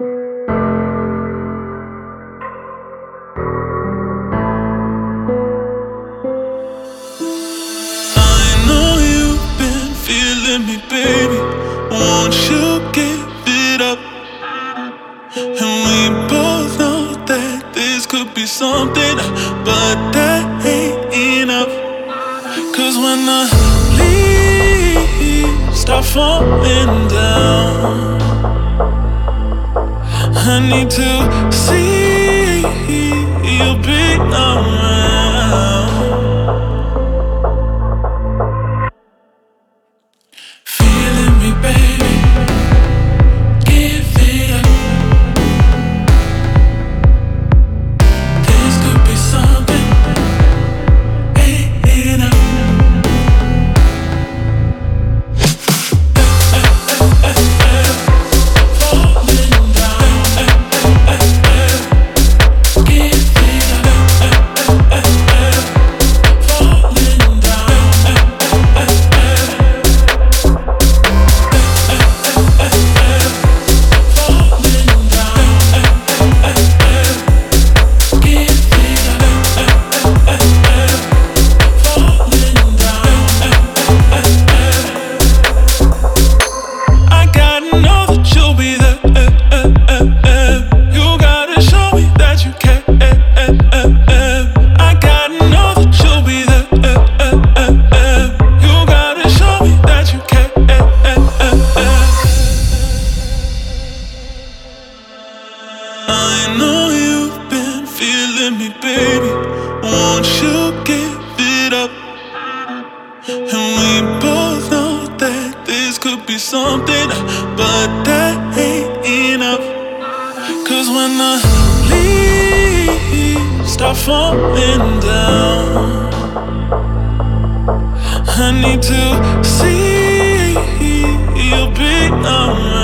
me, baby. Won't you give it up? And we both know that this could be something, but that ain't enough. Cause when I leaves start falling down. I need to see you be around. Um, I know you've been feeling me, baby. Won't you give it up? And we both know that this could be something, but that ain't enough. Cause when I leave, start falling down, I need to see you be around.